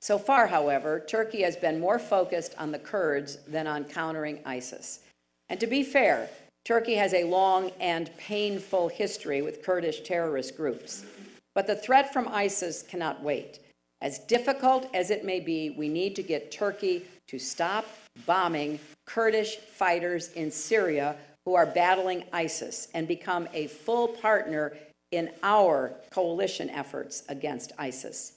So far, however, Turkey has been more focused on the Kurds than on countering ISIS. And to be fair, Turkey has a long and painful history with Kurdish terrorist groups. But the threat from ISIS cannot wait. As difficult as it may be, we need to get Turkey to stop bombing Kurdish fighters in Syria who are battling ISIS and become a full partner in our coalition efforts against ISIS.